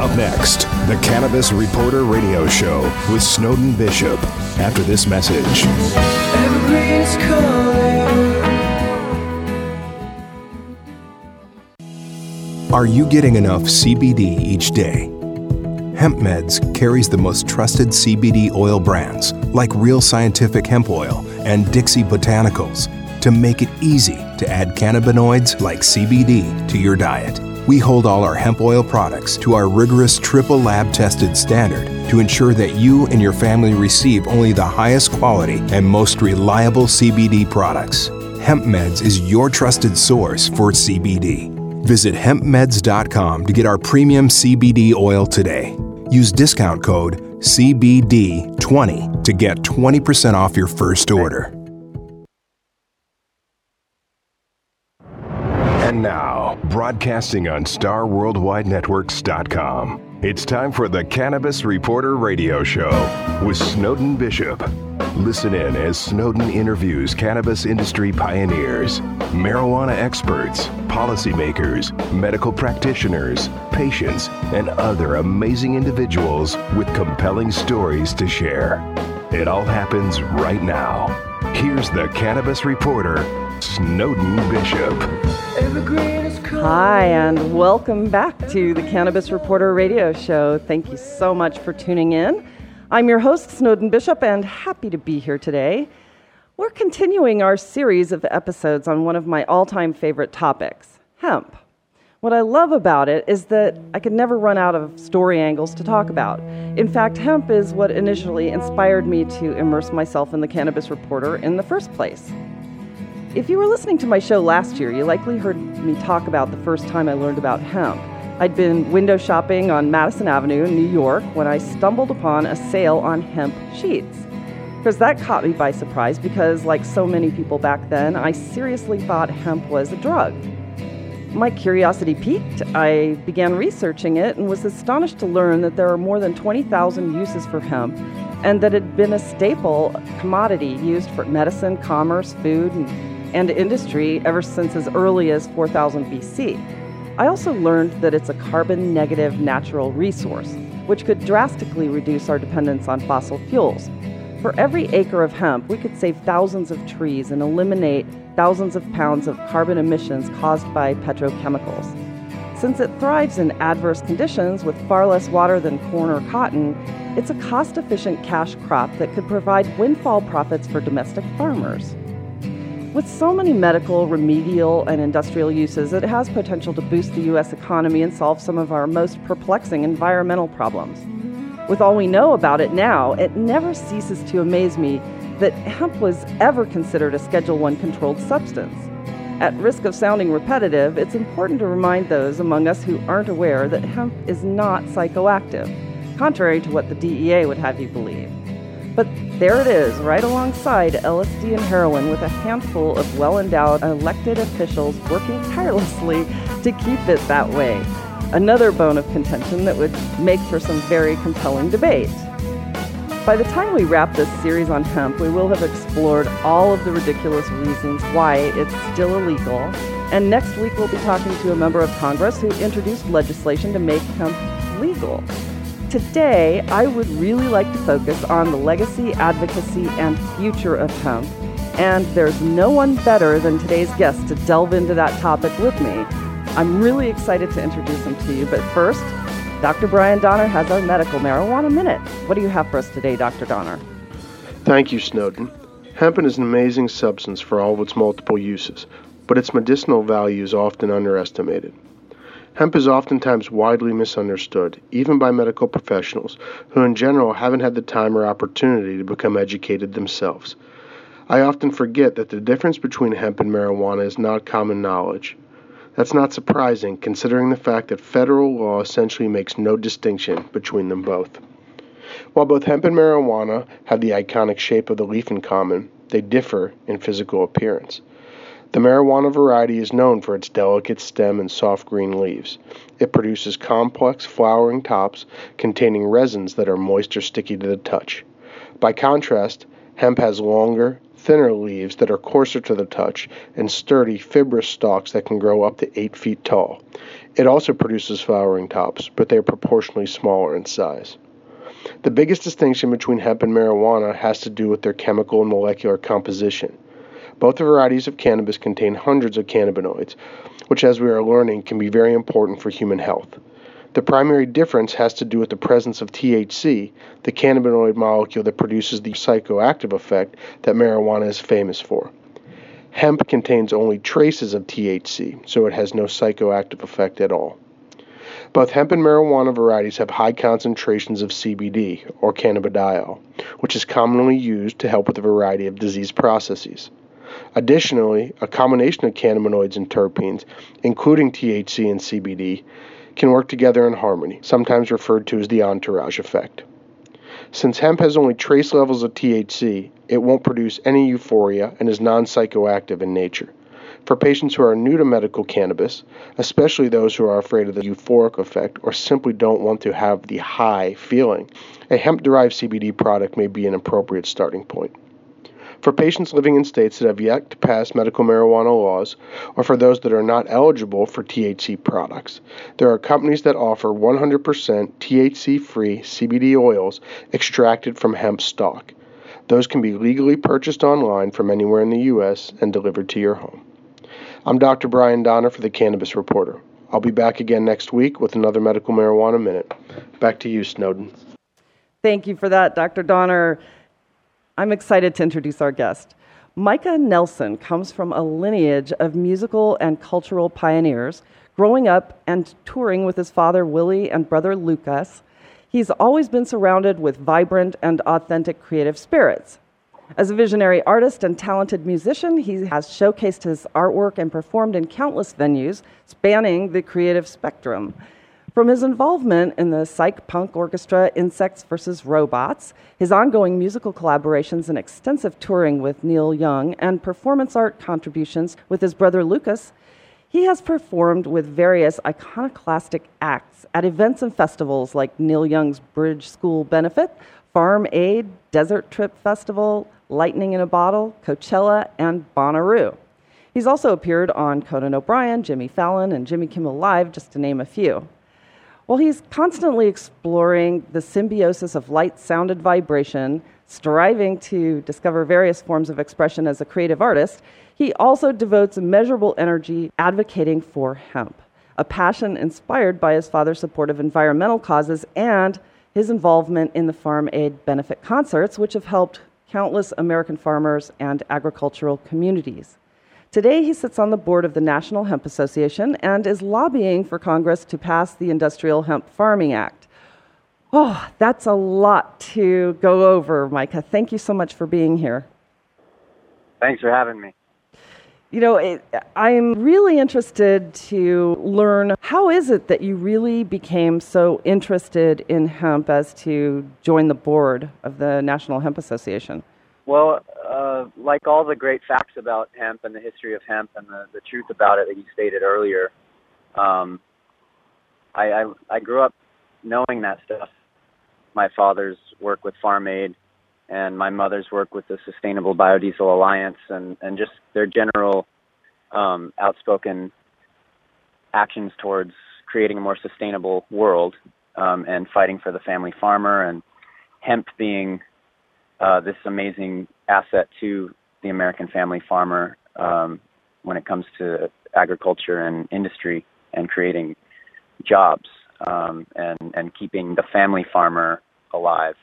Up next, the Cannabis Reporter Radio Show with Snowden Bishop. After this message. Are you getting enough CBD each day? Hemp Meds carries the most trusted CBD oil brands like Real Scientific Hemp Oil and Dixie Botanicals to make it easy to add cannabinoids like CBD to your diet. We hold all our hemp oil products to our rigorous triple lab tested standard to ensure that you and your family receive only the highest quality and most reliable CBD products. HempMeds is your trusted source for CBD. Visit hempmeds.com to get our premium CBD oil today. Use discount code CBD20 to get 20% off your first order. And now, broadcasting on StarWorldWideNetworks.com, it's time for the Cannabis Reporter Radio Show with Snowden Bishop. Listen in as Snowden interviews cannabis industry pioneers, marijuana experts, policymakers, medical practitioners, patients, and other amazing individuals with compelling stories to share. It all happens right now. Here's the cannabis reporter, Snowden Bishop. Hi, and welcome back to the Cannabis Reporter radio show. Thank you so much for tuning in. I'm your host, Snowden Bishop, and happy to be here today. We're continuing our series of episodes on one of my all time favorite topics hemp. What I love about it is that I could never run out of story angles to talk about. In fact, hemp is what initially inspired me to immerse myself in the Cannabis Reporter in the first place. If you were listening to my show last year, you likely heard me talk about the first time I learned about hemp. I'd been window shopping on Madison Avenue in New York when I stumbled upon a sale on hemp sheets. Because that caught me by surprise, because, like so many people back then, I seriously thought hemp was a drug. My curiosity piqued. I began researching it and was astonished to learn that there are more than 20,000 uses for hemp and that it had been a staple commodity used for medicine, commerce, food, and, and industry ever since as early as 4000 BC. I also learned that it's a carbon negative natural resource, which could drastically reduce our dependence on fossil fuels. For every acre of hemp, we could save thousands of trees and eliminate thousands of pounds of carbon emissions caused by petrochemicals. Since it thrives in adverse conditions with far less water than corn or cotton, it's a cost efficient cash crop that could provide windfall profits for domestic farmers. With so many medical, remedial, and industrial uses, it has potential to boost the U.S. economy and solve some of our most perplexing environmental problems. With all we know about it now, it never ceases to amaze me that hemp was ever considered a Schedule 1 controlled substance. At risk of sounding repetitive, it's important to remind those among us who aren't aware that hemp is not psychoactive, contrary to what the DEA would have you believe. But there it is, right alongside LSD and heroin, with a handful of well endowed elected officials working tirelessly to keep it that way. Another bone of contention that would make for some very compelling debate. By the time we wrap this series on hemp, we will have explored all of the ridiculous reasons why it's still illegal. And next week, we'll be talking to a member of Congress who introduced legislation to make hemp legal. Today, I would really like to focus on the legacy, advocacy, and future of hemp. And there's no one better than today's guest to delve into that topic with me. I'm really excited to introduce him to you, but first, Dr. Brian Donner has our medical marijuana minute. What do you have for us today, Dr. Donner? Thank you, Snowden. Hemp is an amazing substance for all of its multiple uses, but its medicinal value is often underestimated. Hemp is oftentimes widely misunderstood, even by medical professionals who, in general, haven't had the time or opportunity to become educated themselves. I often forget that the difference between hemp and marijuana is not common knowledge. That's not surprising, considering the fact that federal law essentially makes no distinction between them both. While both hemp and marijuana have the iconic shape of the leaf in common, they differ in physical appearance. The marijuana variety is known for its delicate stem and soft green leaves. It produces complex flowering tops containing resins that are moist or sticky to the touch. By contrast, hemp has longer, thinner leaves that are coarser to the touch, and sturdy, fibrous stalks that can grow up to 8 feet tall. It also produces flowering tops, but they are proportionally smaller in size. The biggest distinction between hemp and marijuana has to do with their chemical and molecular composition. Both varieties of cannabis contain hundreds of cannabinoids, which, as we are learning, can be very important for human health. The primary difference has to do with the presence of THC, the cannabinoid molecule that produces the psychoactive effect that marijuana is famous for. Hemp contains only traces of THC, so it has no psychoactive effect at all. Both hemp and marijuana varieties have high concentrations of CBD, or cannabidiol, which is commonly used to help with a variety of disease processes. Additionally, a combination of cannabinoids and terpenes, including THC and CBD, can work together in harmony, sometimes referred to as the entourage effect. Since hemp has only trace levels of THC, it won't produce any euphoria and is non psychoactive in nature. For patients who are new to medical cannabis, especially those who are afraid of the euphoric effect or simply don't want to have the high feeling, a hemp derived CBD product may be an appropriate starting point. For patients living in states that have yet to pass medical marijuana laws, or for those that are not eligible for THC products, there are companies that offer 100% THC free CBD oils extracted from hemp stalk. Those can be legally purchased online from anywhere in the U.S. and delivered to your home. I'm Dr. Brian Donner for the Cannabis Reporter. I'll be back again next week with another Medical Marijuana Minute. Back to you, Snowden. Thank you for that, Dr. Donner. I'm excited to introduce our guest. Micah Nelson comes from a lineage of musical and cultural pioneers, growing up and touring with his father Willie and brother Lucas. He's always been surrounded with vibrant and authentic creative spirits. As a visionary artist and talented musician, he has showcased his artwork and performed in countless venues spanning the creative spectrum. From his involvement in the psych punk orchestra Insects vs. Robots, his ongoing musical collaborations and extensive touring with Neil Young, and performance art contributions with his brother Lucas, he has performed with various iconoclastic acts at events and festivals like Neil Young's Bridge School Benefit, Farm Aid, Desert Trip Festival, Lightning in a Bottle, Coachella, and Bonnaroo. He's also appeared on Conan O'Brien, Jimmy Fallon, and Jimmy Kimmel Live, just to name a few. Well, he's constantly exploring the symbiosis of light, sound, and vibration, striving to discover various forms of expression as a creative artist. He also devotes measurable energy advocating for hemp, a passion inspired by his father's support of environmental causes and his involvement in the Farm Aid benefit concerts, which have helped countless American farmers and agricultural communities. Today, he sits on the board of the National Hemp Association and is lobbying for Congress to pass the Industrial Hemp Farming Act. Oh, that's a lot to go over, Micah. Thank you so much for being here. Thanks for having me. You know, it, I'm really interested to learn how is it that you really became so interested in hemp as to join the board of the National Hemp Association? Well, uh, like all the great facts about hemp and the history of hemp and the, the truth about it that you stated earlier, um, I, I, I grew up knowing that stuff. My father's work with Farm Aid and my mother's work with the Sustainable Biodiesel Alliance and, and just their general um, outspoken actions towards creating a more sustainable world um, and fighting for the family farmer and hemp being uh, this amazing asset to the American family farmer um, when it comes to agriculture and industry and creating jobs um, and and keeping the family farmer alive.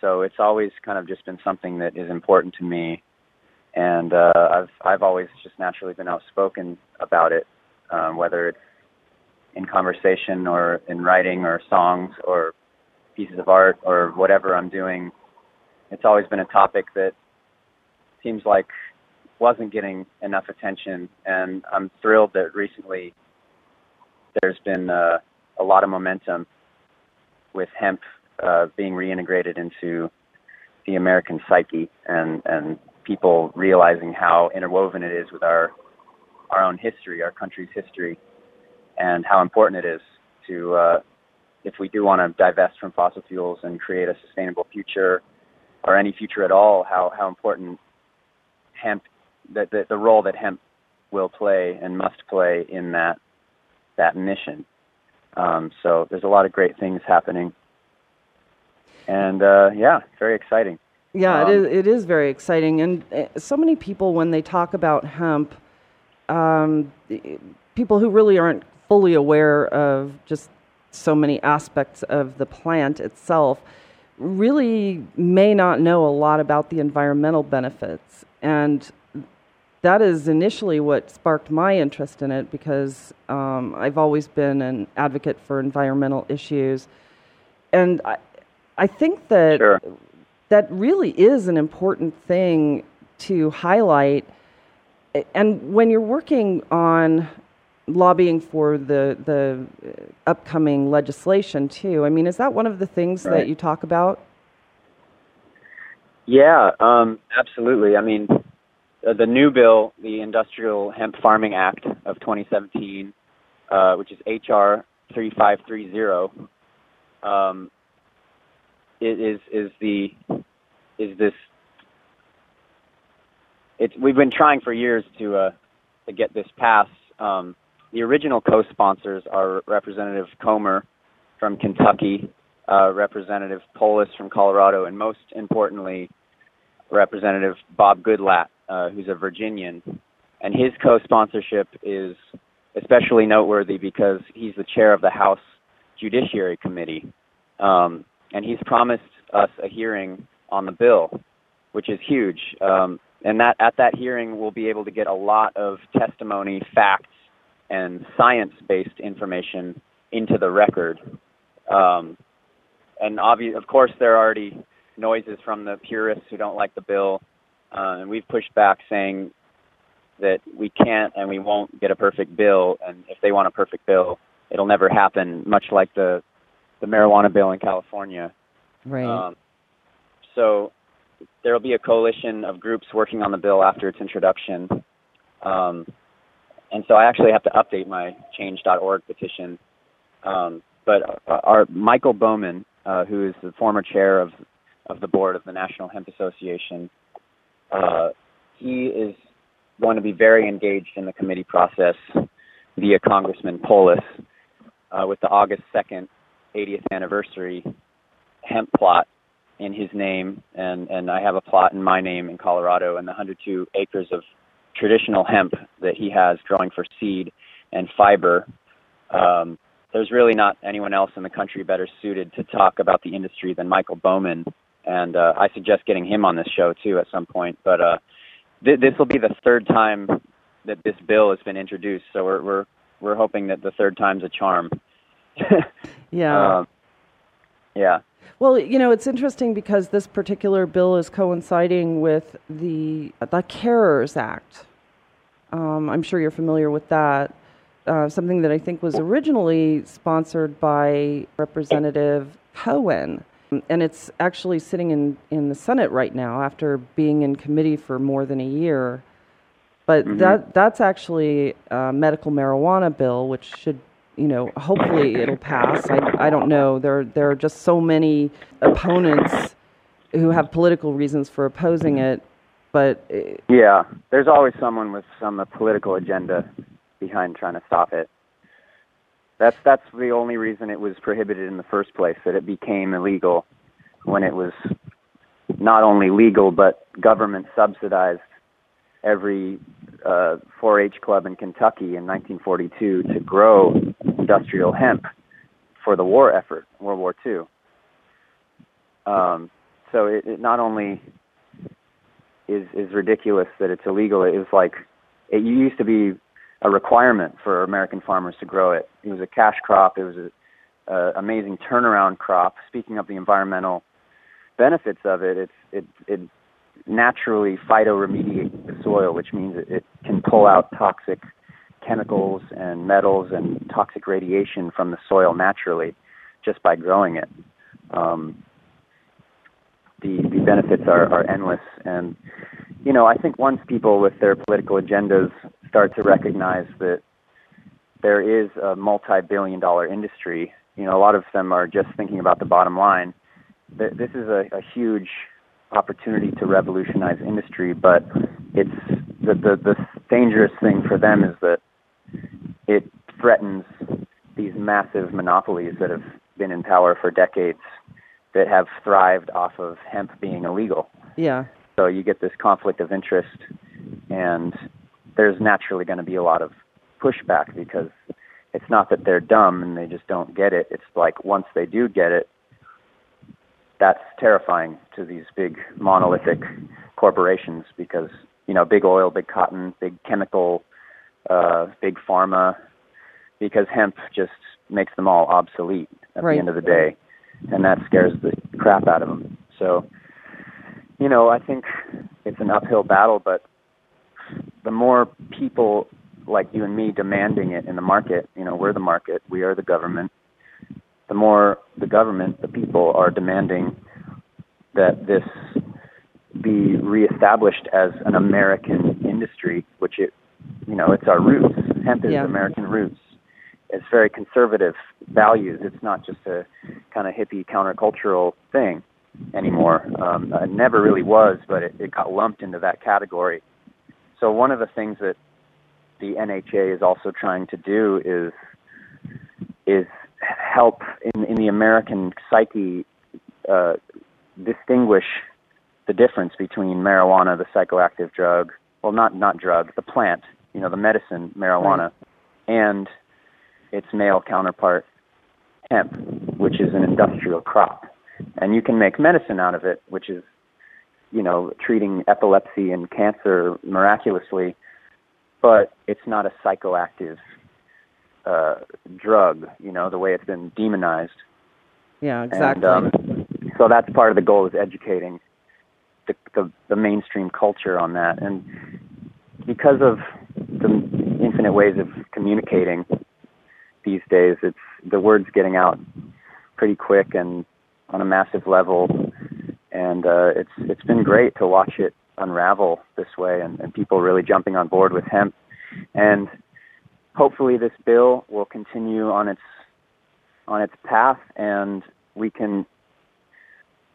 So it's always kind of just been something that is important to me, and uh, I've I've always just naturally been outspoken about it, um, whether it's in conversation or in writing or songs or pieces of art or whatever I'm doing it's always been a topic that seems like wasn't getting enough attention, and I'm thrilled that recently there's been uh, a lot of momentum with hemp uh, being reintegrated into the American psyche, and and people realizing how interwoven it is with our our own history, our country's history, and how important it is to uh, if we do want to divest from fossil fuels and create a sustainable future or any future at all, how how important hemp, that the, the role that hemp will play and must play in that that mission. Um, so there's a lot of great things happening, and uh, yeah, very exciting. Yeah, Um, it is. It is very exciting, and uh, so many people when they talk about hemp, um, people who really aren't fully aware of just so many aspects of the plant itself, really may not know a lot about the environmental benefits, and that is initially what sparked my interest in it because um, I've always been an advocate for environmental issues, and I, I think that Sure. that really is an important thing to highlight. And when you're working on lobbying for the the uh, upcoming legislation too, I mean, is that one of the things that you talk about? Yeah, um, absolutely. I mean, uh, the new bill, the Industrial Hemp Farming Act of 2017, uh, which is HR 3530, um, it is is the is this. It's we've been trying for years to uh, to get this passed. Um, the original co-sponsors are Representative Comer from Kentucky, uh, Representative Polis from Colorado, and most importantly, Representative Bob Goodlatte, uh, who's a Virginian, and his co-sponsorship is especially noteworthy because he's the chair of the House Judiciary Committee, um, and he's promised us a hearing on the bill, which is huge. Um, and that at that hearing, we'll be able to get a lot of testimony, facts, and science-based information into the record. Um, and obvi- of course, there are already noises from the purists who don't like the bill, uh, and we've pushed back saying that we can't and we won't get a perfect bill, and if they want a perfect bill, it'll never happen. Much like the the marijuana bill in California. Right. Um, so there will be a coalition of groups working on the bill after its introduction. Um, and so I actually have to update my change.org petition. Um, but uh, our Michael Bowman, uh, who is the former chair of of the board of the National Hemp Association, uh, he is going to be very engaged in the committee process via Congressman Polis uh, with the August 2nd 80th anniversary hemp plot in his name, and, and I have a plot in my name in Colorado, and the 102 acres of traditional hemp that he has growing for seed and fiber. Um, there's really not anyone else in the country better suited to talk about the industry than Michael Bowman, and uh, I suggest getting him on this show too at some point. But uh, th- this will be the third time that this bill has been introduced, so we're we're we're hoping that the third time's a charm. yeah. Um, yeah. Well, you know, it's interesting because this particular bill is coinciding with the the Carers Act. Um, I'm sure you're familiar with that. Uh, something that I think was originally sponsored by Representative Cohen, and it's actually sitting in in the Senate right now after being in committee for more than a year. But that that's actually a medical marijuana bill, which should you know, hopefully it'll pass. I, I don't know. There there are just so many opponents who have political reasons for opposing it, but eh, Yeah, there's always someone with some political agenda behind trying to stop it. That's that's the only reason it was prohibited in the first place. That it became illegal when it was not only legal but government subsidized every uh, 4-H club in Kentucky in 1942 to grow industrial hemp for the war effort, World War II. Um, so it, it not only is is ridiculous that it's illegal. It was like it used to be a requirement for American farmers to grow it. It was a cash crop. It was a, a amazing turnaround crop. Speaking of the environmental benefits of it, it's it it naturally phytoremediates the soil, which means it, can pull out toxic chemicals and metals and toxic radiation from the soil naturally just by growing it. Um, the the benefits are, are endless and you know, I think once people with their political agendas start to recognize that there is a multi-billion dollar industry, you know, a lot of them are just thinking about the bottom line. This is a, a huge opportunity to revolutionize industry, but it's the, the the dangerous thing for them is that it threatens these massive monopolies that have been in power for decades that have thrived off of hemp being illegal. Yeah. So you get this conflict of interest, and there's naturally going to be a lot of pushback because it's not that they're dumb and they just don't get it. It's like once they do get it, that's terrifying to these big monolithic corporations because you know big oil, big cotton, big chemical, uh, big pharma, because hemp just makes them all obsolete at right. the end of the day, and that scares the crap out of them. So, you know, I think it's an uphill battle, but the more people like you and me demanding it in the market, you know, we're the market, we are the government. The more the government, the people are demanding that this be reestablished as an American industry, which it, you know, it's our roots. Hemp is yeah. American roots. It's very conservative values. It's not just a kind of hippie countercultural thing anymore. Um, it never really was, but it, it got lumped into that category. So one of the things that the NHA is also trying to do is is help in, in the American psyche uh, distinguish the difference between marijuana, the psychoactive drug, well, not not drug, the plant, you know, the medicine marijuana, right. and its male counterpart, hemp, which is an industrial crop, and you can make medicine out of it, which is, you know, treating epilepsy and cancer miraculously, but it's not a psychoactive uh, drug, you know, the way it's been demonized. Yeah, exactly. And, um, so that's part of the goal is educating the, the, the mainstream culture on that. And because of the infinite ways of communicating these days, it's the word's getting out pretty quick and on a massive level. And uh, it's it's been great to watch it unravel this way, and, and people really jumping on board with hemp. And hopefully, this bill will continue on its on its path, and we can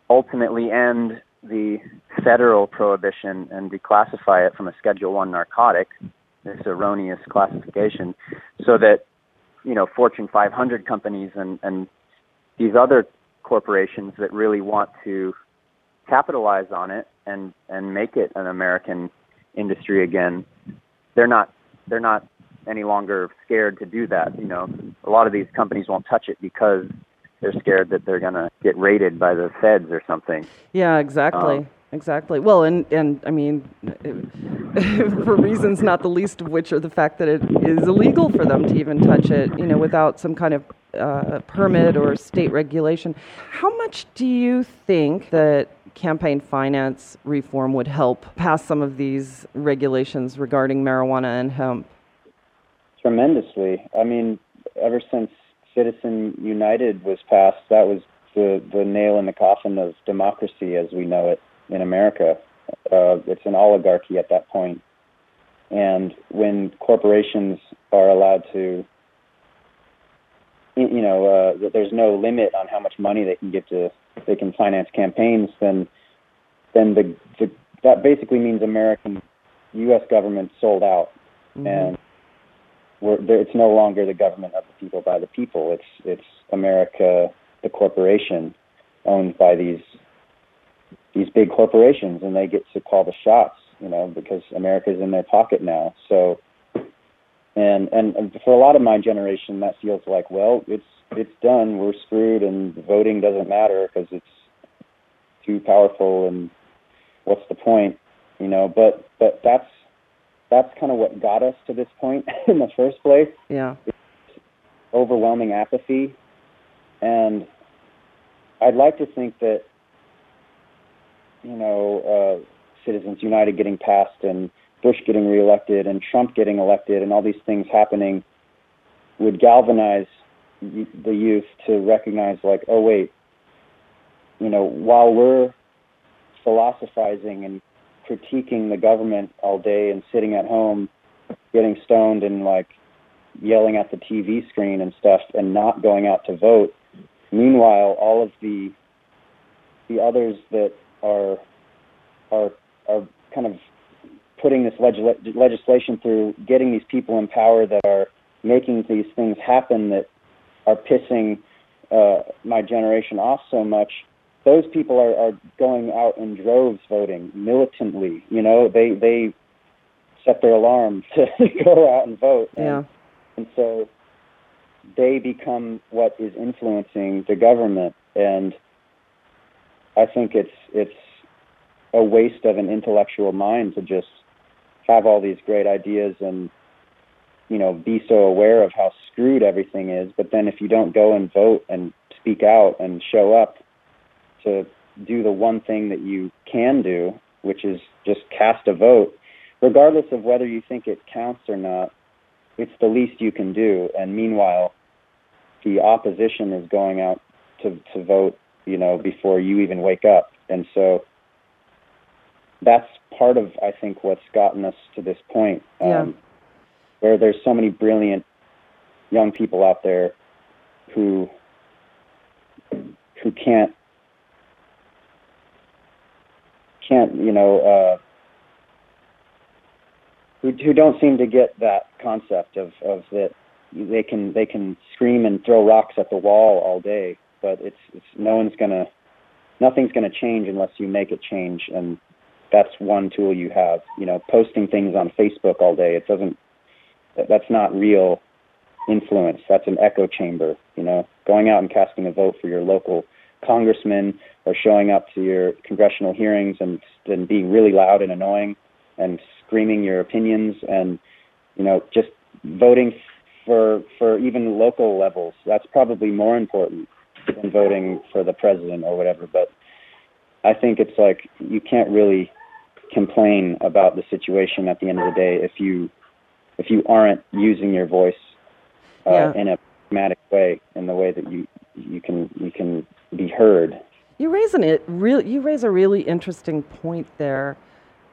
ultimately end the federal prohibition and declassify it from a Schedule One narcotic, this erroneous classification, so that you know Fortune 500 companies and and these other corporations that really want to capitalize on it and and make it an American industry again, they're not they're not any longer scared to do that. You know, a lot of these companies won't touch it because they're scared that they're going to get raided by the feds or something. Yeah, exactly. Um, exactly. Well, and and I mean, for reasons not the least of which are the fact that it is illegal for them to even touch it, you know, without some kind of uh, permit or state regulation. How much do you think that campaign finance reform would help pass some of these regulations regarding marijuana and hemp? Tremendously. I mean, ever since Citizen United was passed, that was the, the nail in the coffin of democracy as we know it in America. Uh, it's an oligarchy at that point. And when corporations are allowed to, you know, uh, there's no limit on how much money they can give to, they can finance campaigns, then, then the, the that basically means American, U.S. government sold out, mm-hmm. and we're, it's no longer the government of the people by the people. It's it's America, the corporation, owned by these these big corporations, and they get to call the shots. You know, because America's in their pocket now. So, and and for a lot of my generation, that feels like, well, it's it's done. We're screwed, and voting doesn't matter because it's too powerful. And what's the point? You know, but but that's that's kind of what got us to this point in the first place. Yeah. It's overwhelming apathy. And I'd like to think that, you know, uh, Citizens United getting passed and Bush getting reelected and Trump getting elected and all these things happening would galvanize the youth to recognize, like, oh, wait, you know, while we're philosophizing and critiquing the government all day and sitting at home getting stoned and like yelling at the TV screen and stuff and not going out to vote. Meanwhile, all of the the others that are are are kind of putting this leg- legislation through, getting these people in power that are making these things happen that are pissing uh, my generation off so much. Those people are, are going out in droves voting militantly. You know, they they set their alarm to go out and vote. And, Yeah. and so they become what is influencing the government and I think it's it's a waste of an intellectual mind to just have all these great ideas and you know be so aware of how screwed everything is but then if you don't go and vote and speak out and show up to do the one thing that you can do which is just cast a vote. Regardless of whether you think it counts or not it's the least you can do. And meanwhile the opposition is going out to to vote you know before you even wake up. And so that's part of i think what's gotten us to this point um, Yeah. where there's so many brilliant young people out there who who can't can't you know uh who who don't seem to get that concept of of that they can they can scream and throw rocks at the wall all day but it's it's no one's gonna nothing's gonna change unless you make it change and that's one tool you have. You know posting things on facebook all day it doesn't that- that's not real influence. That's an echo chamber you know. Going out and casting a vote for your local congressman or showing up to your congressional hearings and and being really loud and annoying and screaming your opinions and you know just voting for for even local levels that's probably more important than voting for the president or whatever but i think it's like you can't really complain about the situation at the end of the day if you if you aren't using your voice uh, Yeah. in a pragmatic way in the way that you you can you can be heard. You raise an it really you raise a really interesting point there,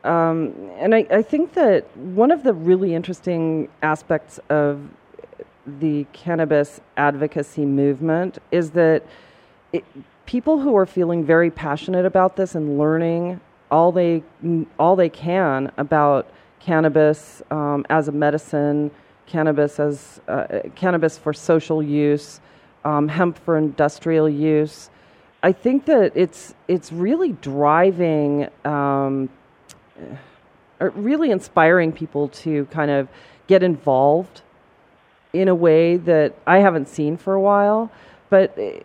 um, and I, I think that one of the really interesting aspects of the cannabis advocacy movement is that it, people who are feeling very passionate about this and learning all they all they can about cannabis um, as a medicine, cannabis as uh, cannabis for social use, um, hemp for industrial use. I think that it's it's really driving, um, really inspiring people to kind of get involved in a way that I haven't seen for a while. But eh,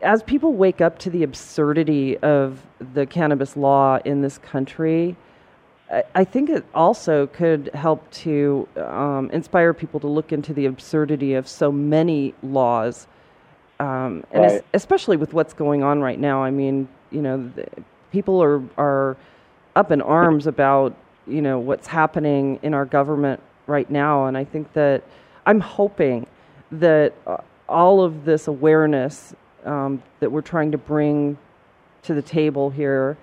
as people wake up to the absurdity of the cannabis law in this country, I, I think it also could help to um, inspire people to look into the absurdity of so many laws, um, and es- especially with what's going on right now. I mean, you know, the, people are are up in arms about you know what's happening in our government right now, and I think that I'm hoping that uh, all of this awareness um, that we're trying to bring to the table here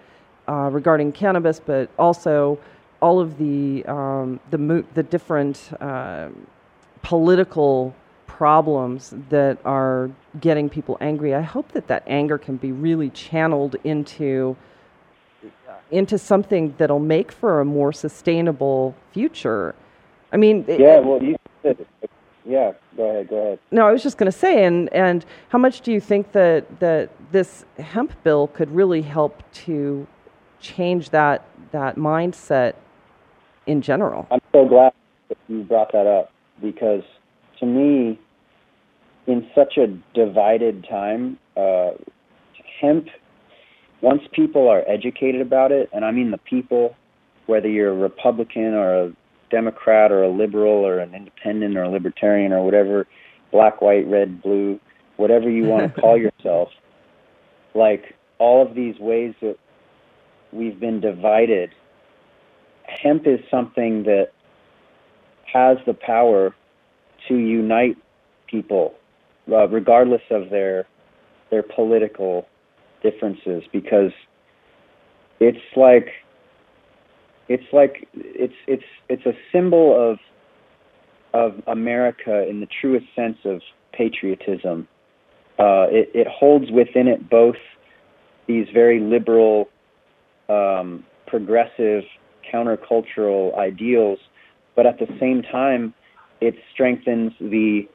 uh, regarding cannabis, but also all of the um, the mo- the different uh, political problems that are getting people angry. I hope that that anger can be really channeled into uh, into something that'll make for a more sustainable future. I mean, it- yeah well you said it. yeah go ahead go ahead no, I was just going to say, and and how much do you think that that this hemp bill could really help to change that that mindset in general? I'm so glad that you brought that up because to me, in such a divided time, uh, hemp, once people are educated about it, and I mean the people, whether you're a Republican or a Democrat or a liberal or an independent or a libertarian or whatever, black, white, red, blue, whatever you want to call yourself, like all of these ways that we've been divided hemp is something that has the power to unite people, uh, regardless of their their political differences, because it's like it's like it's it's it's a symbol of of America in the truest sense of patriotism. Uh, it, it holds within it both these very liberal, um, progressive countercultural ideals, but at the same time, it strengthens the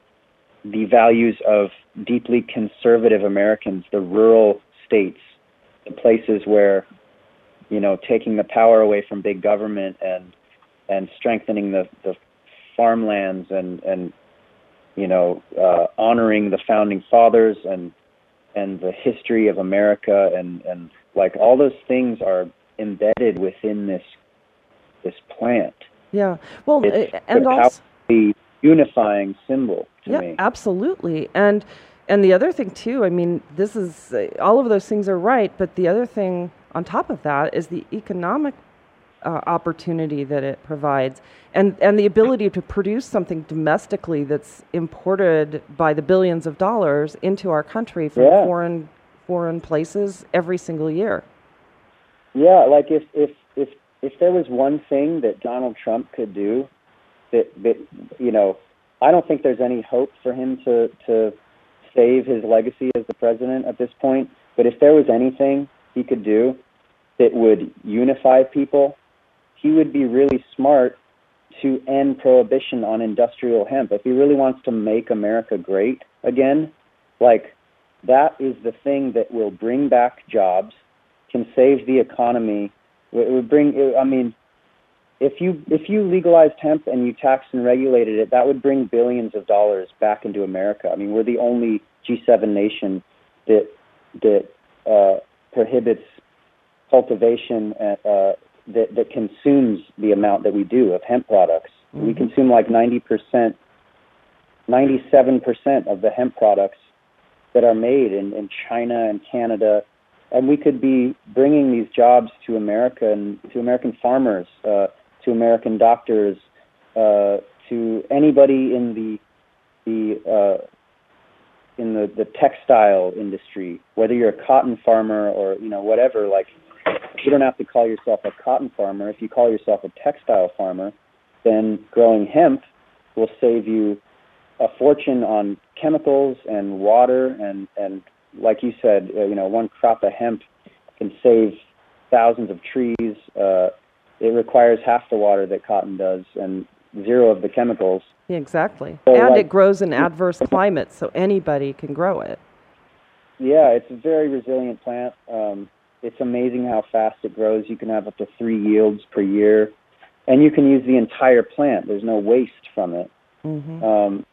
the values of deeply conservative Americans, the rural states, the places where, you know, taking the power away from big government and and strengthening the, the farmlands and and you know uh, honoring the founding fathers and and the history of America and and like all those things are embedded within this this plant. Yeah. Well, It's and also the unifying symbol to yeah, me. absolutely. And and the other thing too, I mean, this is uh, all of those things are right, but the other thing on top of that is the economic uh, opportunity that it provides, and and the ability to produce something domestically that's imported by the billions of dollars into our country from Yeah. foreign foreign places every single year. Yeah, like if if if if there was one thing that Donald Trump could do that that you know, I don't think there's any hope for him to to save his legacy as the president at this point, but if there was anything he could do that would unify people, he would be really smart to end prohibition on industrial hemp. If he really wants to make America great again, like that is the thing that will bring back jobs, can save the economy. It would bring. I mean, if you if you legalized hemp and you taxed and regulated it, that would bring billions of dollars back into America. I mean, we're the only G7 nation that that uh, prohibits cultivation at, uh, that that consumes the amount that we do of hemp products. We consume like 90 percent, 97 percent of the hemp products that are made in, in China and Canada, and we could be bringing these jobs to America and to American farmers, uh, to American doctors, uh, to anybody in the the uh, in the, the textile industry, whether you're a cotton farmer or you know whatever. Like you don't have to call yourself a cotton farmer. If you call yourself a textile farmer, then growing hemp will save you a fortune on chemicals and water and and like you said, uh, you know, one crop of hemp can save thousands of trees. Uh, it requires half the water that cotton does and zero of the chemicals. Exactly. So, and like- it grows in adverse climates, so anybody can grow it. Yeah, it's a very resilient plant. Um, it's amazing how fast it grows. You can have up to three yields per year, and you can use the entire plant. There's no waste from it. hmm Um,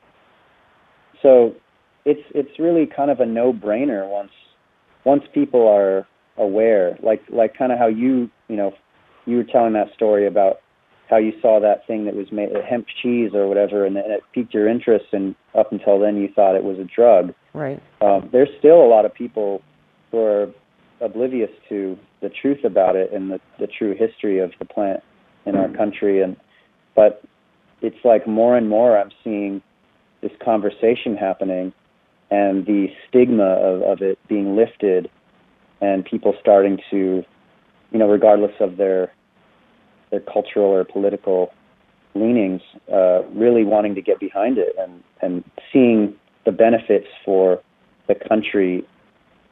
so it's it's really kind of a no-brainer once once people are aware, like like kind of how you you know you were telling that story about how you saw that thing that was made hemp cheese or whatever, and it piqued your interest, and up until then you thought it was a drug. Right. Um, there's still a lot of people who are oblivious to the truth about it and the, the true history of the plant in our country, and but it's like more and more I'm seeing this conversation happening and the stigma of, of it being lifted and people starting to you know regardless of their their cultural or political leanings uh, really wanting to get behind it and and seeing the benefits for the country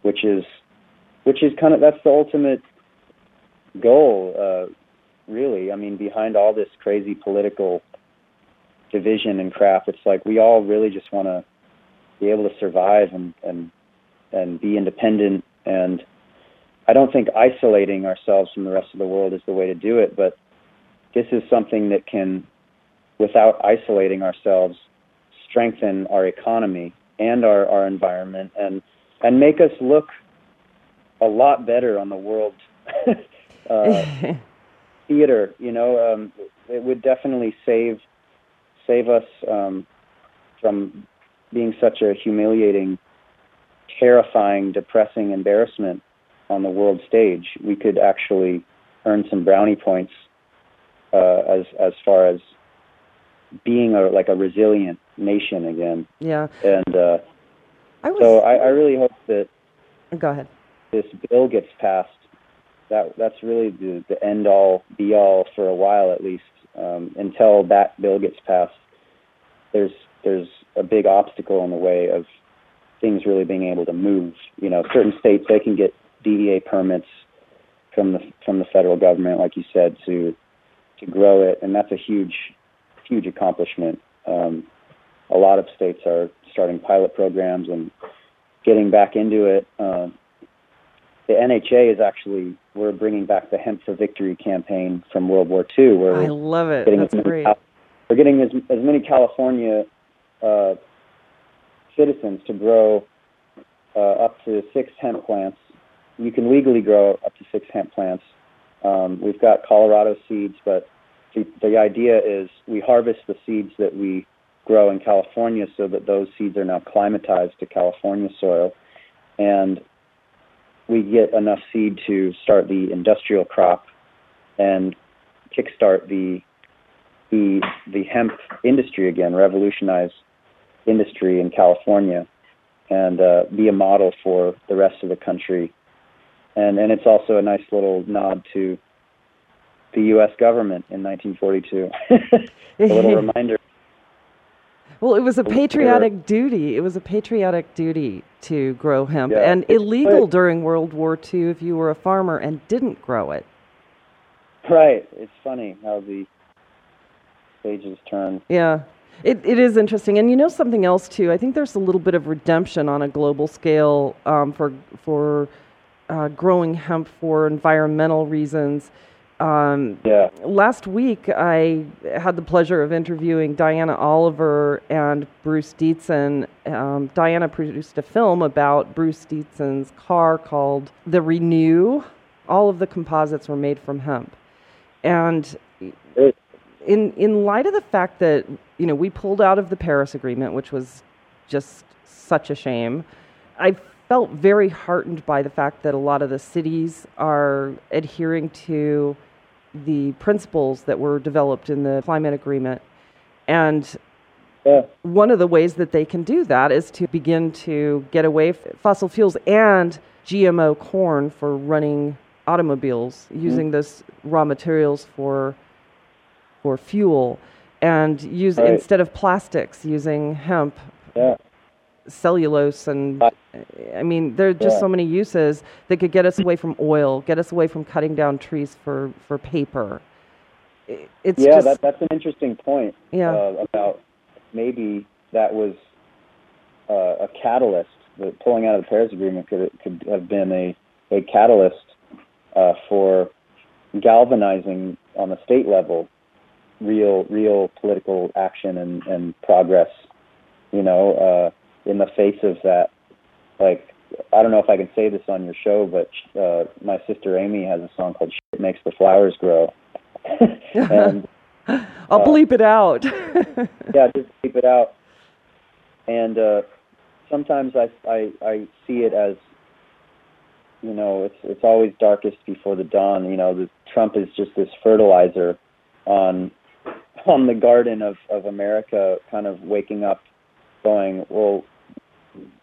which is which is kind of that's the ultimate goal uh, really. I mean behind all this crazy political division and crap it's like we all really just want to be able to survive and and and be independent. And I don't think isolating ourselves from the rest of the world is the way to do it but this is something that can without isolating ourselves strengthen our economy and our our environment and and make us look a lot better on the world uh, theater. You know, um, it would definitely save save us um, from being such a humiliating, terrifying, depressing embarrassment on the world stage. We could actually earn some brownie points uh, as as far as being a like a resilient nation again. yeah. And uh, I was. so I, I really hope that go ahead. this bill gets passed, that that's really the, the end all be all for a while at least. Um, until that bill gets passed, there's there's a big obstacle in the way of things really being able to move. You know, certain states they can get DEA permits from the from the federal government, like you said, to to grow it, and that's a huge, huge accomplishment. Um, a lot of states are starting pilot programs and getting back into it. Uh, the NHA is actually we're bringing back the Hemp for Victory campaign from World War II. Where I love it. That's great. we're getting as, as many California uh, citizens to grow uh, up to six hemp plants. You can legally grow up to six hemp plants. Um, we've got Colorado seeds, but the, the idea is we harvest the seeds that we grow in California so that those seeds are now climatized to California soil. And we get enough seed to start the industrial crop and kickstart the the the hemp industry again, revolutionize industry in California, and uh, be a model for the rest of the country. And and it's also a nice little nod to the U.S. government in 1942. a little reminder well, it was a patriotic duty. It was a patriotic duty to grow hemp, yeah, and illegal during World War II if you were a farmer and didn't grow it. Right. It's funny how the pages turn. Yeah. It, it is interesting, and you know something else too. I think there's a little bit of redemption on a global scale um, for for uh, growing hemp for environmental reasons. Um, yeah. Last week, I had the pleasure of interviewing Diana Oliver and Bruce Dietzen. Um, Diana produced a film about Bruce Dietzen's car called The Renew. All of the composites were made from hemp, and in in light of the fact that you know we pulled out of the Paris Agreement, which was just such a shame, I felt very heartened by the fact that a lot of the cities are adhering to the principles that were developed in the climate agreement. And yeah. one of the ways that they can do that is to begin to get away from fossil fuels and GMO corn for running automobiles, mm-hmm. using those raw materials for for fuel, and use right. instead of plastics, using hemp. Yeah cellulose and I mean there are just yeah. so many uses that could get us away from oil, get us away from cutting down trees for for paper. It's yeah, just, that, that's an interesting point. Yeah. Uh, about maybe that was uh, a catalyst. The pulling out of the Paris Agreement could could have been a a catalyst uh, for galvanizing on the state level real real political action and, and progress. You know, uh, in the face of that, like I don't know if I can say this on your show, but uh, my sister Amy has a song called "Shit Makes the Flowers Grow," and I'll uh, bleep it out. yeah, just bleep it out. And uh, sometimes I, I I see it as you know it's it's always darkest before the dawn. You know, the Trump is just this fertilizer on on the garden of of America, kind of waking up, going, well,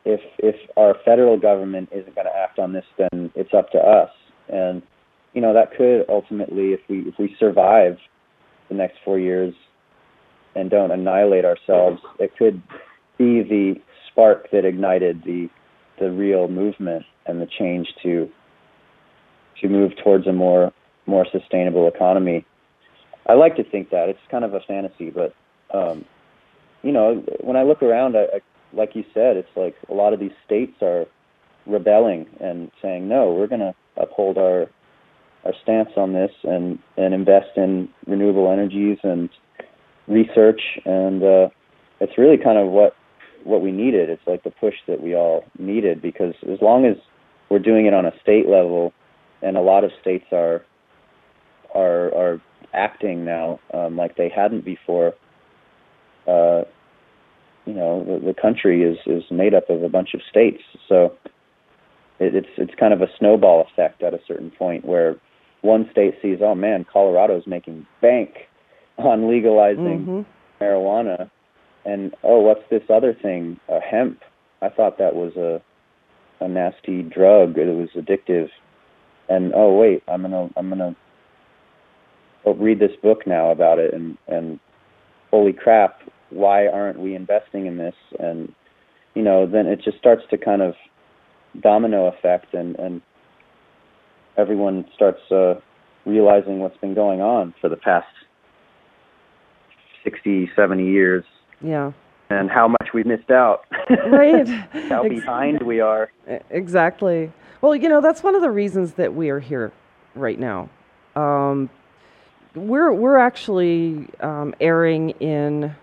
if if our federal government isn't going to act on this, then it's up to us. And you know that could ultimately, if we if we survive the next four years and don't annihilate ourselves, it could be the spark that ignited the the real movement and the change to to move towards a more more sustainable economy. I like to think that it's kind of a fantasy, but um, you know, when I look around, I, I like you said, it's like a lot of these states are rebelling and saying, no, we're going to uphold our our stance on this and and invest in renewable energies and research and uh, it's really kind of what what we needed. It's like the push that we all needed because as long as we're doing it on a state level, and a lot of states are are are acting now um, like they hadn't before. Uh, you know the, the country is is made up of a bunch of states, so it, it's it's kind of a snowball effect at a certain point where one state sees, oh man, Colorado's making bank on legalizing mm-hmm. marijuana, and oh, what's this other thing, uh, hemp? I thought that was a a nasty drug. It was addictive, and oh wait, I'm gonna I'm gonna read this book now about it, and and holy crap, why aren't we investing in this? And you know, then it just starts to kind of domino effect, and and everyone starts uh, realizing what's been going on for the past 60, 70 years. Yeah. And how much we missed out. Right. how behind we are. Exactly. Well, you know, that's one of the reasons that we are here right now. Um, we're we're actually um, airing in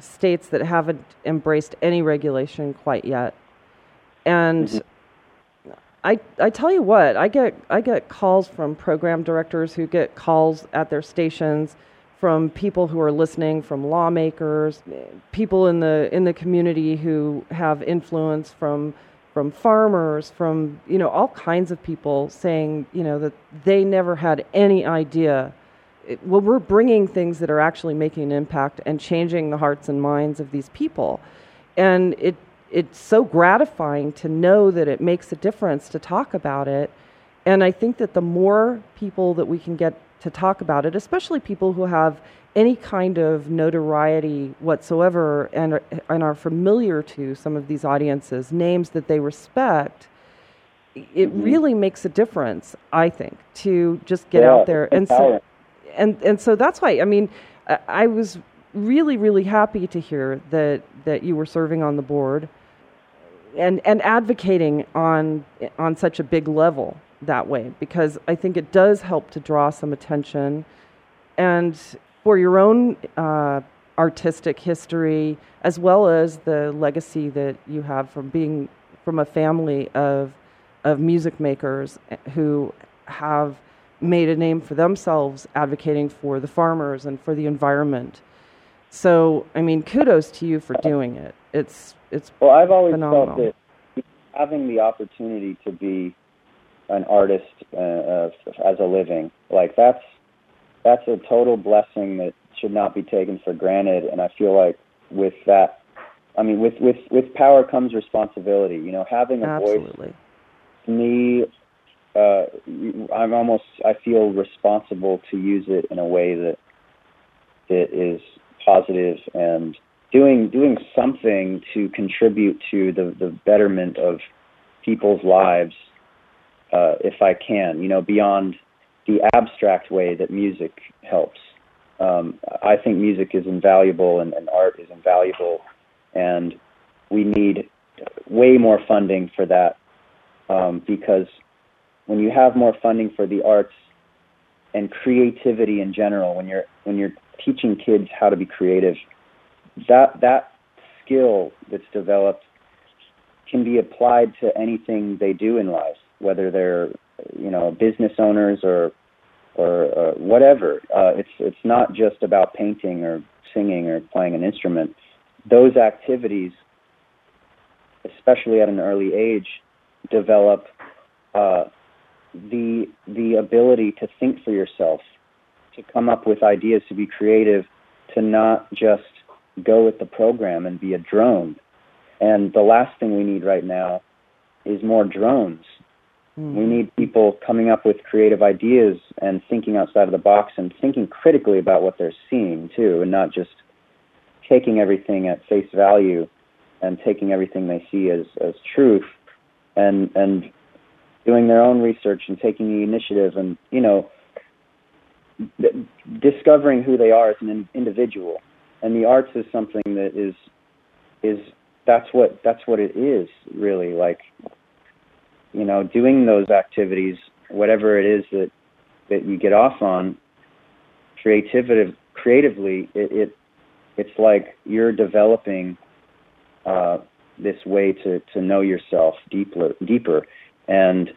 states that haven't embraced any regulation quite yet, and mm-hmm. I I tell you what, I get I get calls from program directors who get calls at their stations from people who are listening, from lawmakers, people in the in the community who have influence from from farmers, from you know all kinds of people saying you know that they never had any idea. It, well, we're bringing things that are actually making an impact and changing the hearts and minds of these people, and it it's so gratifying to know that it makes a difference to talk about it. And I think that the more people that we can get to talk about it, especially people who have any kind of notoriety whatsoever and are, and are familiar to some of these audiences, names that they respect, it mm-hmm. really makes a difference, I think, to just get yeah, out there and so and and so that's why I mean I, was really really happy to hear that that you were serving on the board and and advocating on on such a big level that way because I think it does help to draw some attention. And for your own uh, artistic history as well as the legacy that you have from being from a family of of music makers who have made a name for themselves advocating for the farmers and for the environment. So, I mean, kudos to you for doing it. It's it's well. I've always phenomenal. felt that having the opportunity to be an artist uh, uh, as a living. Like that's that's a total blessing that should not be taken for granted. And I feel like with that, I mean, with with with power comes responsibility. You know, having a Absolutely. voice. To me, uh, I'm almost I feel responsible to use it in a way that it is positive and doing doing something to contribute to the the betterment of people's lives uh, if I can, you know, beyond the abstract way that music helps. Um, I think music is invaluable and, and art is invaluable, and we need way more funding for that um, because when you have more funding for the arts and creativity in general, when you're when you're teaching kids how to be creative, that that skill that's developed can be applied to anything they do in life whether they're you know business owners or or uh, whatever. Uh, it's it's not just about painting or singing or playing an instrument. Those activities, especially at an early age, develop uh, the the ability to think for yourself, to come up with ideas, to be creative, to not just go with the program and be a drone. And the last thing we need right now is more drones. Mm. We need people coming up with creative ideas and thinking outside of the box and thinking critically about what they're seeing too, and not just taking everything at face value and taking everything they see as as truth, and and doing their own research and taking the initiative and you know discovering who they are as an individual. And the arts is something that is is that's what that's what it is really like you know, doing those activities, whatever it is that that you get off on, creativity creatively, it, it it's like you're developing uh, this way to to know yourself deeper, deeper, and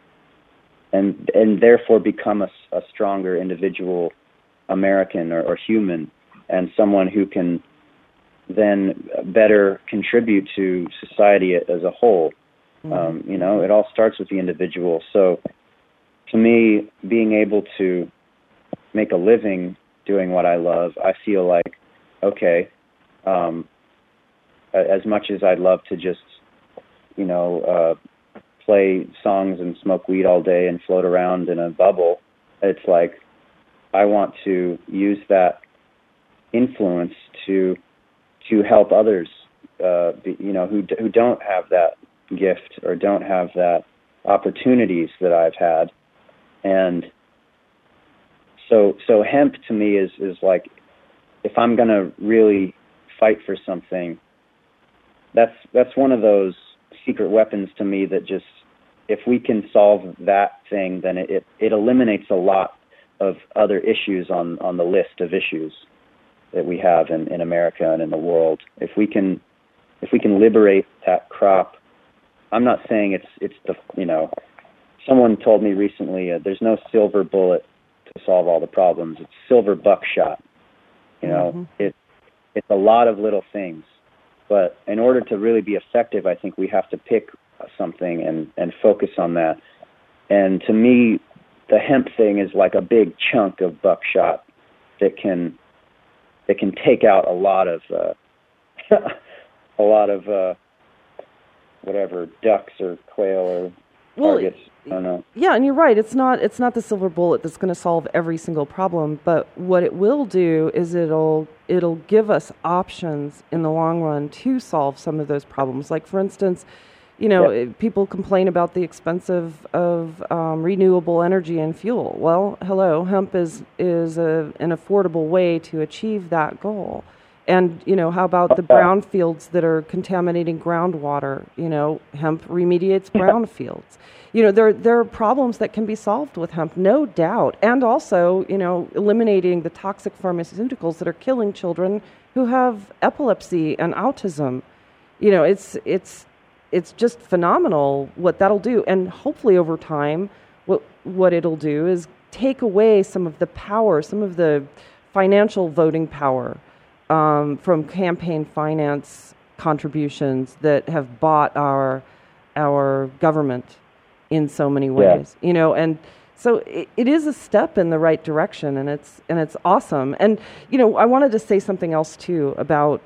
and and therefore become a, a stronger individual American or, or human, and someone who can then better contribute to society as a whole. Mm-hmm. Um, you know, it all starts with the individual. So, to me, being able to make a living doing what I love, I feel like, okay, um, as much as I'd love to just, you know, uh, play songs and smoke weed all day and float around in a bubble, it's like I want to use that influence to to help others, uh, be, you know, who who don't have that gift or don't have that opportunities that I've had. And so so hemp to me is is like if I'm to really fight for something, that's that's one of those secret weapons to me that just if we can solve that thing, then it it, it eliminates a lot of other issues on on the list of issues that we have in, in America and in the world. If we can if we can liberate that crop, I'm not saying it's it's the you know someone told me recently uh, there's no silver bullet to solve all the problems. It's silver buckshot. You know, mm-hmm. it it's a lot of little things. But in order to really be effective, I think we have to pick something and and focus on that. And to me, the hemp thing is like a big chunk of buckshot that can that can take out a lot of uh, a lot of uh, whatever ducks or quail or well, targets. I don't know. Yeah, and you're right. It's not it's not the silver bullet that's going to solve every single problem, but what it will do is it'll it'll give us options in the long run to solve some of those problems. Like for instance, you know, yep. people complain about the expense of, of um, renewable energy and fuel. Well, hello, hemp is is a, an affordable way to achieve that goal. And you know, how about the brownfields that are contaminating groundwater? You know, hemp remediates brownfields. You know, there there are problems that can be solved with hemp, no doubt. And also, you know, eliminating the toxic pharmaceuticals that are killing children who have epilepsy and autism. You know, it's it's it's just phenomenal what that'll do. And hopefully over time, what what it'll do is take away some of the power, some of the financial voting power um, from campaign finance contributions that have bought our our government in so many ways. Yeah. You know, and so it, it is a step in the right direction, and it's and it's awesome. And you know, I wanted to say something else too about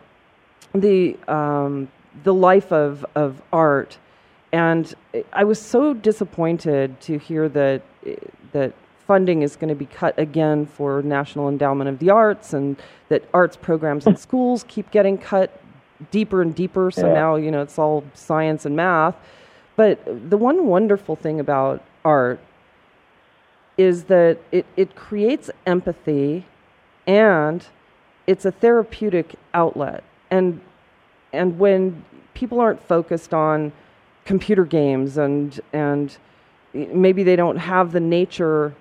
the um, the life of, of art. And I was so disappointed to hear that, that funding is going to be cut again for National Endowment of the Arts and that arts programs in schools keep getting cut deeper and deeper. So yeah. now, you know, it's all science and math. But the one wonderful thing about art is that it, it creates empathy and it's a therapeutic outlet. And and when people aren't focused on computer games and and eh, maybe they don't have the nature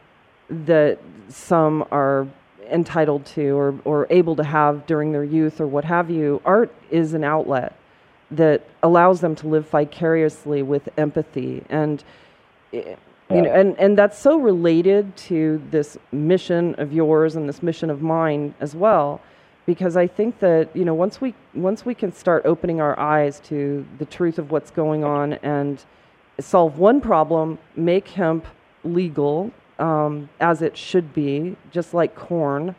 that some are entitled to or, or able to have during their youth or what have you, art is an outlet that allows them to live vicariously with empathy and eh, you know and, and that's so related to this mission of yours and this mission of mine as well because I think that you know once we once we can start opening our eyes to the truth of what's going on and solve one problem, make hemp legal um, as it should be, just like corn,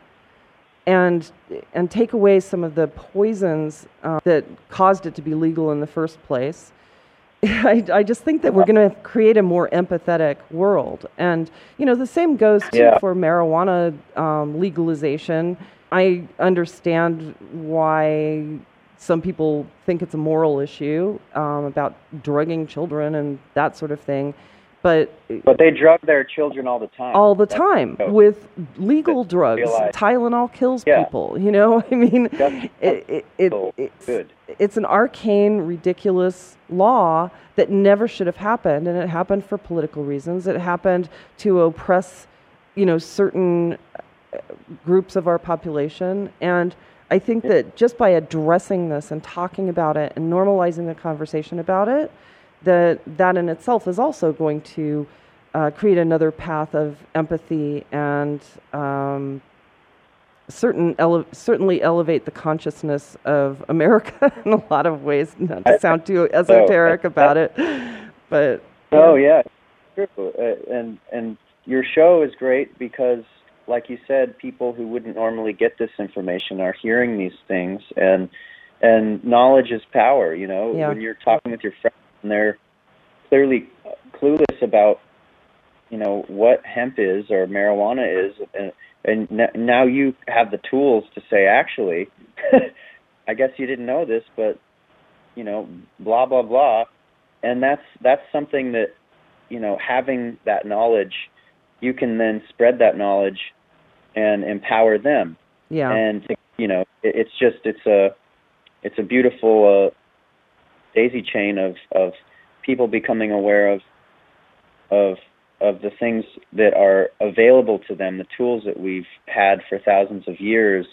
and and take away some of the poisons uh, that caused it to be legal in the first place. I, I just think that we're going to create a more empathetic world, and you know the same goes too yeah. for marijuana um, legalization I understand why some people think it's a moral issue um, about drugging children and that sort of thing. But but they drug their children all the time. All the time with legal drugs. Realize. Tylenol kills yeah. people. You know, I mean, it, it, it, oh, it's, Good. it's an arcane, ridiculous law that never should have happened, and it happened for political reasons. It happened to oppress, you know, certain uh, groups of our population. And I think that just by addressing this and talking about it and normalizing the conversation about it, that that in itself is also going to uh, create another path of empathy and um, certain ele- certainly elevate the consciousness of America in a lot of ways. Not to sound too esoteric about it, but oh yeah, true. Uh, and and your show is great because like you said, people who wouldn't normally get this information are hearing these things, and and knowledge is power. You know, yeah. when you're talking with your friends and they're clearly clueless about, you know, what hemp is or marijuana is, and and now you have the tools to say, actually, I guess you didn't know this, but you know, blah blah blah, and that's that's something that, you know, having that knowledge you can then spread that knowledge and empower them. Yeah. And to you know, it, it's just it's a it's a beautiful uh, daisy chain of of people becoming aware of of of the things that are available to them, the tools that we've had for thousands of years,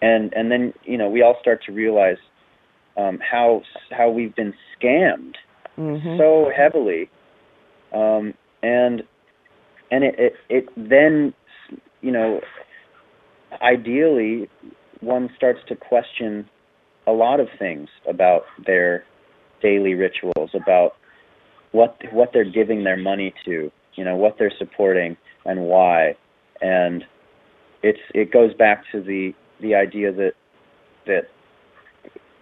and and then you know we all start to realize um, how how we've been scammed Mhm. so heavily, um, and and it, it it then you know ideally one starts to question a lot of things about their daily rituals, about what what they're giving their money to, you know, what they're supporting and why, and it's it goes back to the the idea that that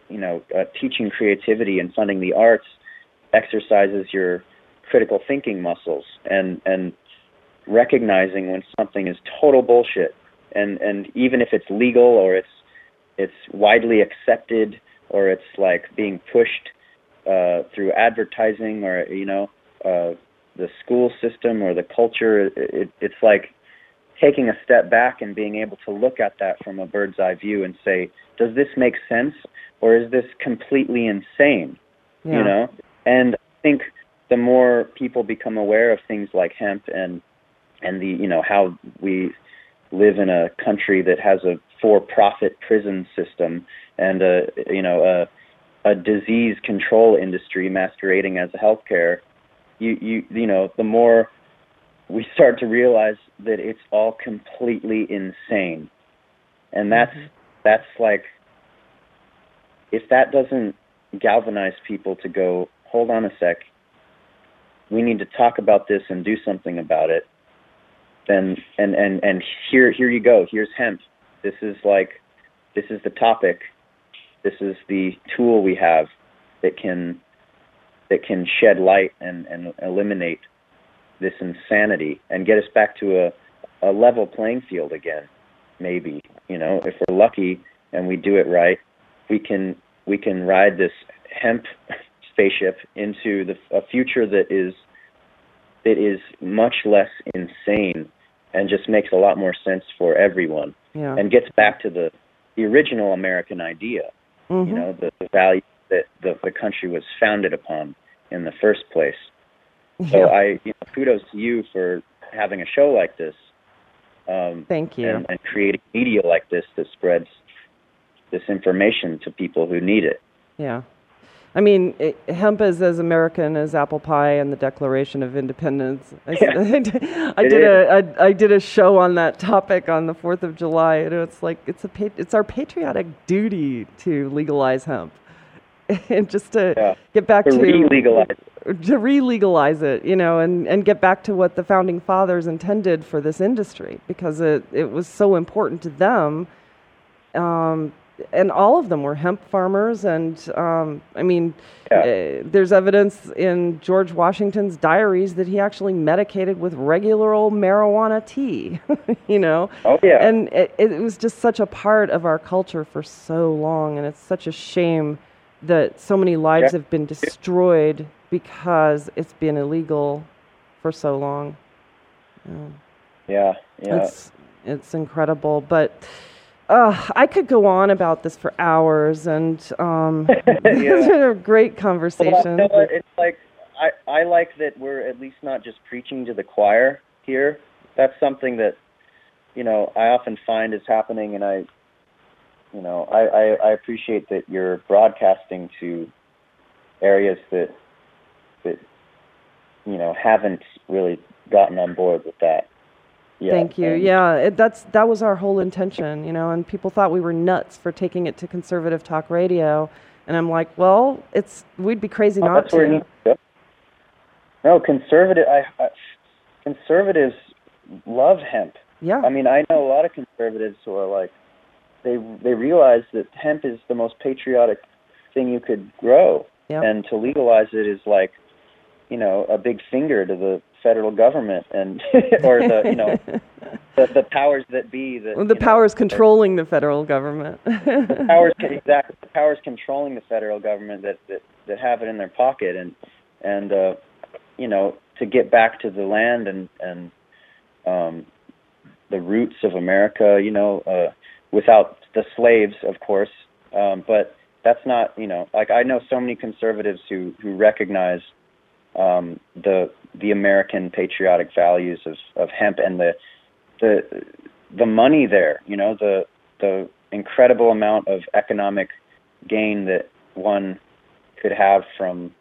you know uh, teaching creativity and funding the arts exercises your critical thinking muscles and and recognizing when something is total bullshit. And and even if it's legal or it's it's widely accepted or it's like being pushed uh, through advertising or you know uh, the school system or the culture. It, it, it's like taking a step back and being able to look at that from a bird's eye view and say does this make sense or is this completely insane? Yeah. you know? And i think the more people become aware of things like hemp and and the you know how we live in a country that has a for-profit prison system and a you know a a disease control industry masquerading as healthcare you you you know the more we start to realize that it's all completely insane. And mm-hmm. that's that's like if that doesn't galvanize people to go hold on a sec. We need to talk about this and do something about it then and and and here here you go. Here's hemp. This is like this is the topic. This is the tool we have that can that can shed light and and eliminate this insanity and get us back to a a level playing field again maybe. You know if we're lucky and we do it right we can we can ride this hemp spaceship into the a future that is that is much less insane and just makes a lot more sense for everyone Yeah. and gets back to the the original American idea Mhm. you know the, the value that the, the country was founded upon in the first place so Yeah. I you know, kudos to you for having a show like this um, Thank you. and, and creating media like this that spreads this information to people who need it. Yeah. I mean, it, hemp is as American as apple pie and the Declaration of Independence. I, Yeah. I did a I, I did a show on that topic on the Fourth of July, and it's like it's a it's our patriotic duty to legalize hemp, and just to Yeah. get back To to re-legalize to re-legalize it, you know, and, and get back to what the founding fathers intended for this industry because it, it was so important to them. Um, and all of them were hemp farmers. And um, I mean, Yeah. uh, there's evidence in George Washington's diaries that he actually medicated with regular old marijuana tea, you know. Oh yeah. And it, it was just such a part of our culture for so long, and it's such a shame that so many lives Yeah. have been destroyed because it's been illegal for so long. yeah. Yeah. It's it's incredible, but uh, I could go on about this for hours, and um, it's been a great Well, conversation. know? It's like I I like that we're at least not just preaching to the choir here. That's something that you know I often find is happening, and I you know I I, I appreciate that you're broadcasting to areas that that you know haven't really gotten on board with that. Yet. Thank you. Yeah, it, that's that was our whole intention, you know. And people thought we were nuts for taking it to conservative talk radio, and I'm like, well, it's we'd be crazy Oh, not that's where it to. go. No, conservative. I, I conservatives love hemp. Yeah, I mean, I know a lot of conservatives who are like, they they realize that hemp is the most patriotic thing you could grow, Yep. and to legalize it is like, you know, a big finger to the federal government and or the you know the, the powers that be that Well, the you know, powers controlling the federal government. the powers exactly the powers controlling the federal government that that that have it in their pocket and and uh you know to get back to the land and and um the roots of America you know uh without the slaves, of course. Um, but that's not, you know, like I know so many conservatives who who recognize um, the the American patriotic values of, of hemp and the the the money there, you know, the the incredible amount of economic gain that one could have from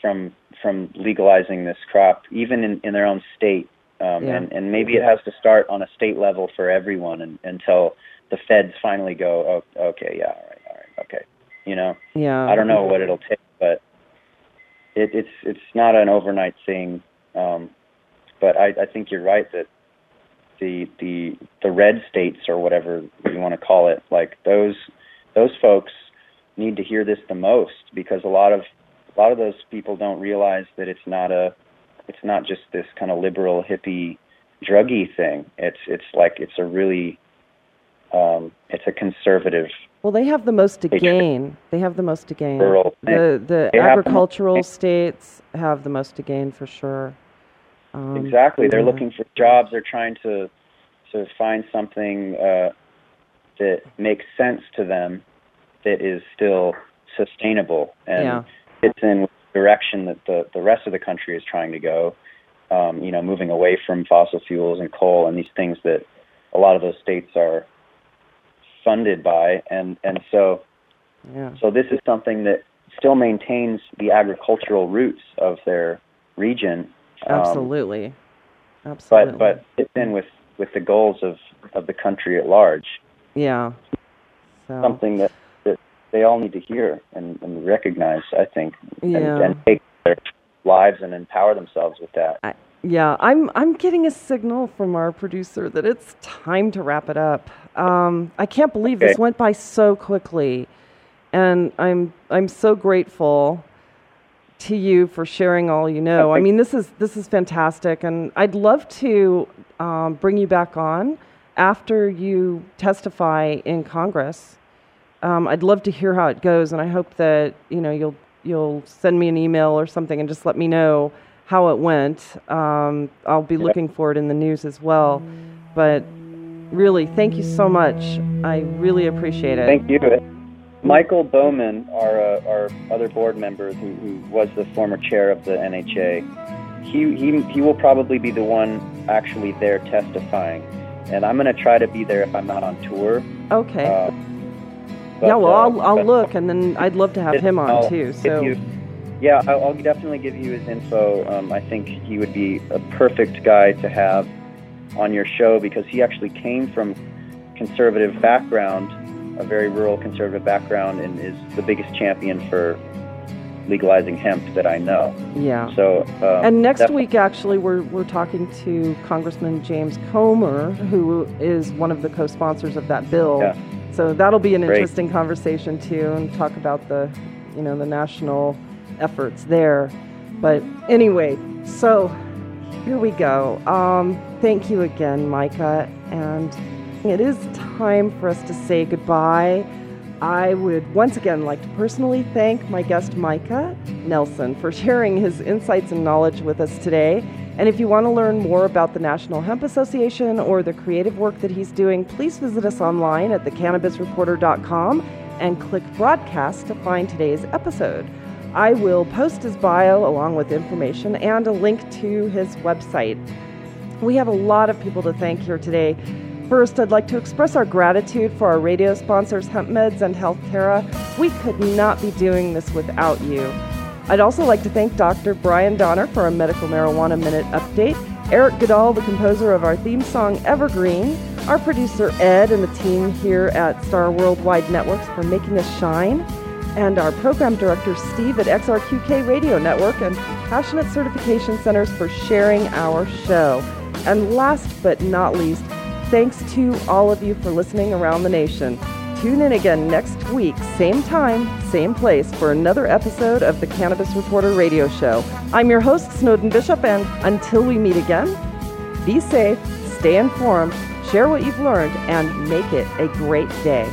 from from legalizing this crop, even in, in their own state. Um, Yeah. and, and maybe it has to start on a state level for everyone and, until the feds finally go, oh, okay, yeah, all right, all right, okay. You know, Yeah. I don't know what it'll take, but it, it's it's not an overnight thing. Um, but I, I think you're right that the the the red states or whatever you want to call it, like those those folks need to hear this the most because a lot of a lot of those people don't realize that it's not a it's not just this kind of liberal hippie druggy thing. It's it's like it's a really um, it's a conservative Well, they have the most to gain. They have the most to gain. Rural The the They have the agricultural gain. states have the most to gain for sure. Um, Exactly. They're looking for jobs. They're trying to to find something uh, that makes sense to them that is still sustainable and Yeah. fits in with the direction that the the rest of the country is trying to go. Um, you know, moving away from fossil fuels and coal and these things that a lot of those states are funded by, and and so Yeah. so this is something that still maintains the agricultural roots of their region. um, Absolutely. Absolutely. but but fits in with with the goals of of the country at large. yeah. So, Something that that they all need to hear and, and recognize. I think, and, Yeah. and take their lives and empower themselves with that. Yeah, I'm I'm getting a signal from our producer that it's time to wrap it up. Um, I can't believe this went by so quickly, and I'm I'm so grateful to you for sharing all you know. I mean, this is this is fantastic, and I'd love to um, bring you back on after you testify in Congress. Um, I'd love to hear how it goes, and I hope that you know you'll you'll send me an email or something and just let me know how it went. Um, I'll be looking for it in the news as well. But really, thank you so much. I really appreciate it. Thank you. Michael Bowman, our uh, our other board member, who, who was the former chair of the NHA, he he he will probably be the one actually there testifying, and I'm going to try to be there if I'm not on tour. Okay. Uh, yeah, well, uh, I'll, I'll look, and then I'd love to have him on I'll too. So you- yeah, I'll, I'll definitely give you his info. Um, I think he would be a perfect guy to have on your show because he actually came from conservative background, a very rural conservative background, and is the biggest champion for legalizing hemp that I know. yeah. So um, And next def- week, actually, we're, we're talking to Congressman James Comer, who is one of the co sponsors of that bill. Yeah. So that'll be an Great. interesting conversation, too, and talk about the, you know, the national efforts there. But anyway, so here we go. Um, thank you again, Micah. And it is time for us to say goodbye. I would once again like to personally thank my guest Micah Nelson for sharing his insights and knowledge with us today. And if you want to learn more about the National Hemp Association or the creative work that he's doing, please visit us online at thecannabisreporter.com and click broadcast to find today's episode. I will post his bio along with information and a link to his website. We have a lot of people to thank here today. First, I'd like to express our gratitude for our radio sponsors, HempMeds and HealthTerra. We could not be doing this without you. I'd also like to thank Dr. Brian Donner for our Medical Marijuana Minute update, Eric Goodall, the composer of our theme song Evergreen, our producer Ed and the team here at Star Worldwide Networks for making us shine, and our program director Steve at XRQK Radio Network and Passionate Certification Centers for sharing our show. And last but not least, thanks to all of you for listening around the nation. Tune in again next week, same time, same place, for another episode of the Cannabis Reporter Radio Show. I'm your host, Snowden Bishop, and until we meet again, be safe, stay informed, share what you've learned, and make it a great day.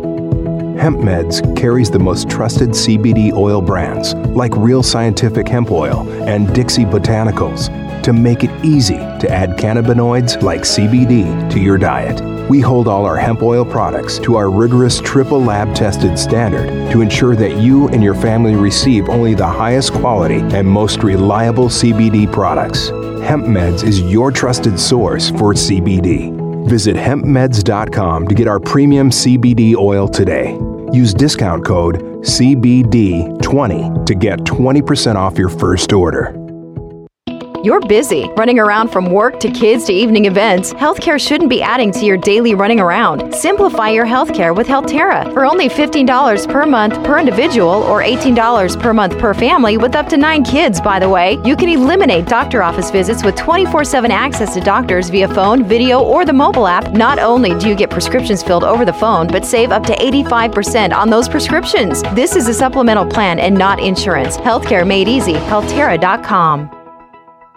HempMeds carries the most trusted CBD oil brands like Real Scientific Hemp Oil and Dixie Botanicals to make it easy to add cannabinoids like CBD to your diet. We hold all our hemp oil products to our rigorous triple lab tested standard to ensure that you and your family receive only the highest quality and most reliable CBD products. HempMeds is your trusted source for CBD. Visit hempmeds.com to get our premium CBD oil today. Use discount code CBD20 to get 20% off your first order. You're busy, running around from work to kids to evening events. Healthcare shouldn't be adding to your daily running around. Simplify your healthcare with Healthterra for only $15 per month per individual or $18 per month per family with up to nine kids, by the way. You can eliminate doctor office visits with 24 7 access to doctors via phone, video, or the mobile app. Not only do you get prescriptions filled over the phone, but save up to 85% on those prescriptions. This is a supplemental plan and not insurance. Healthcare made easy. Healthterra.com.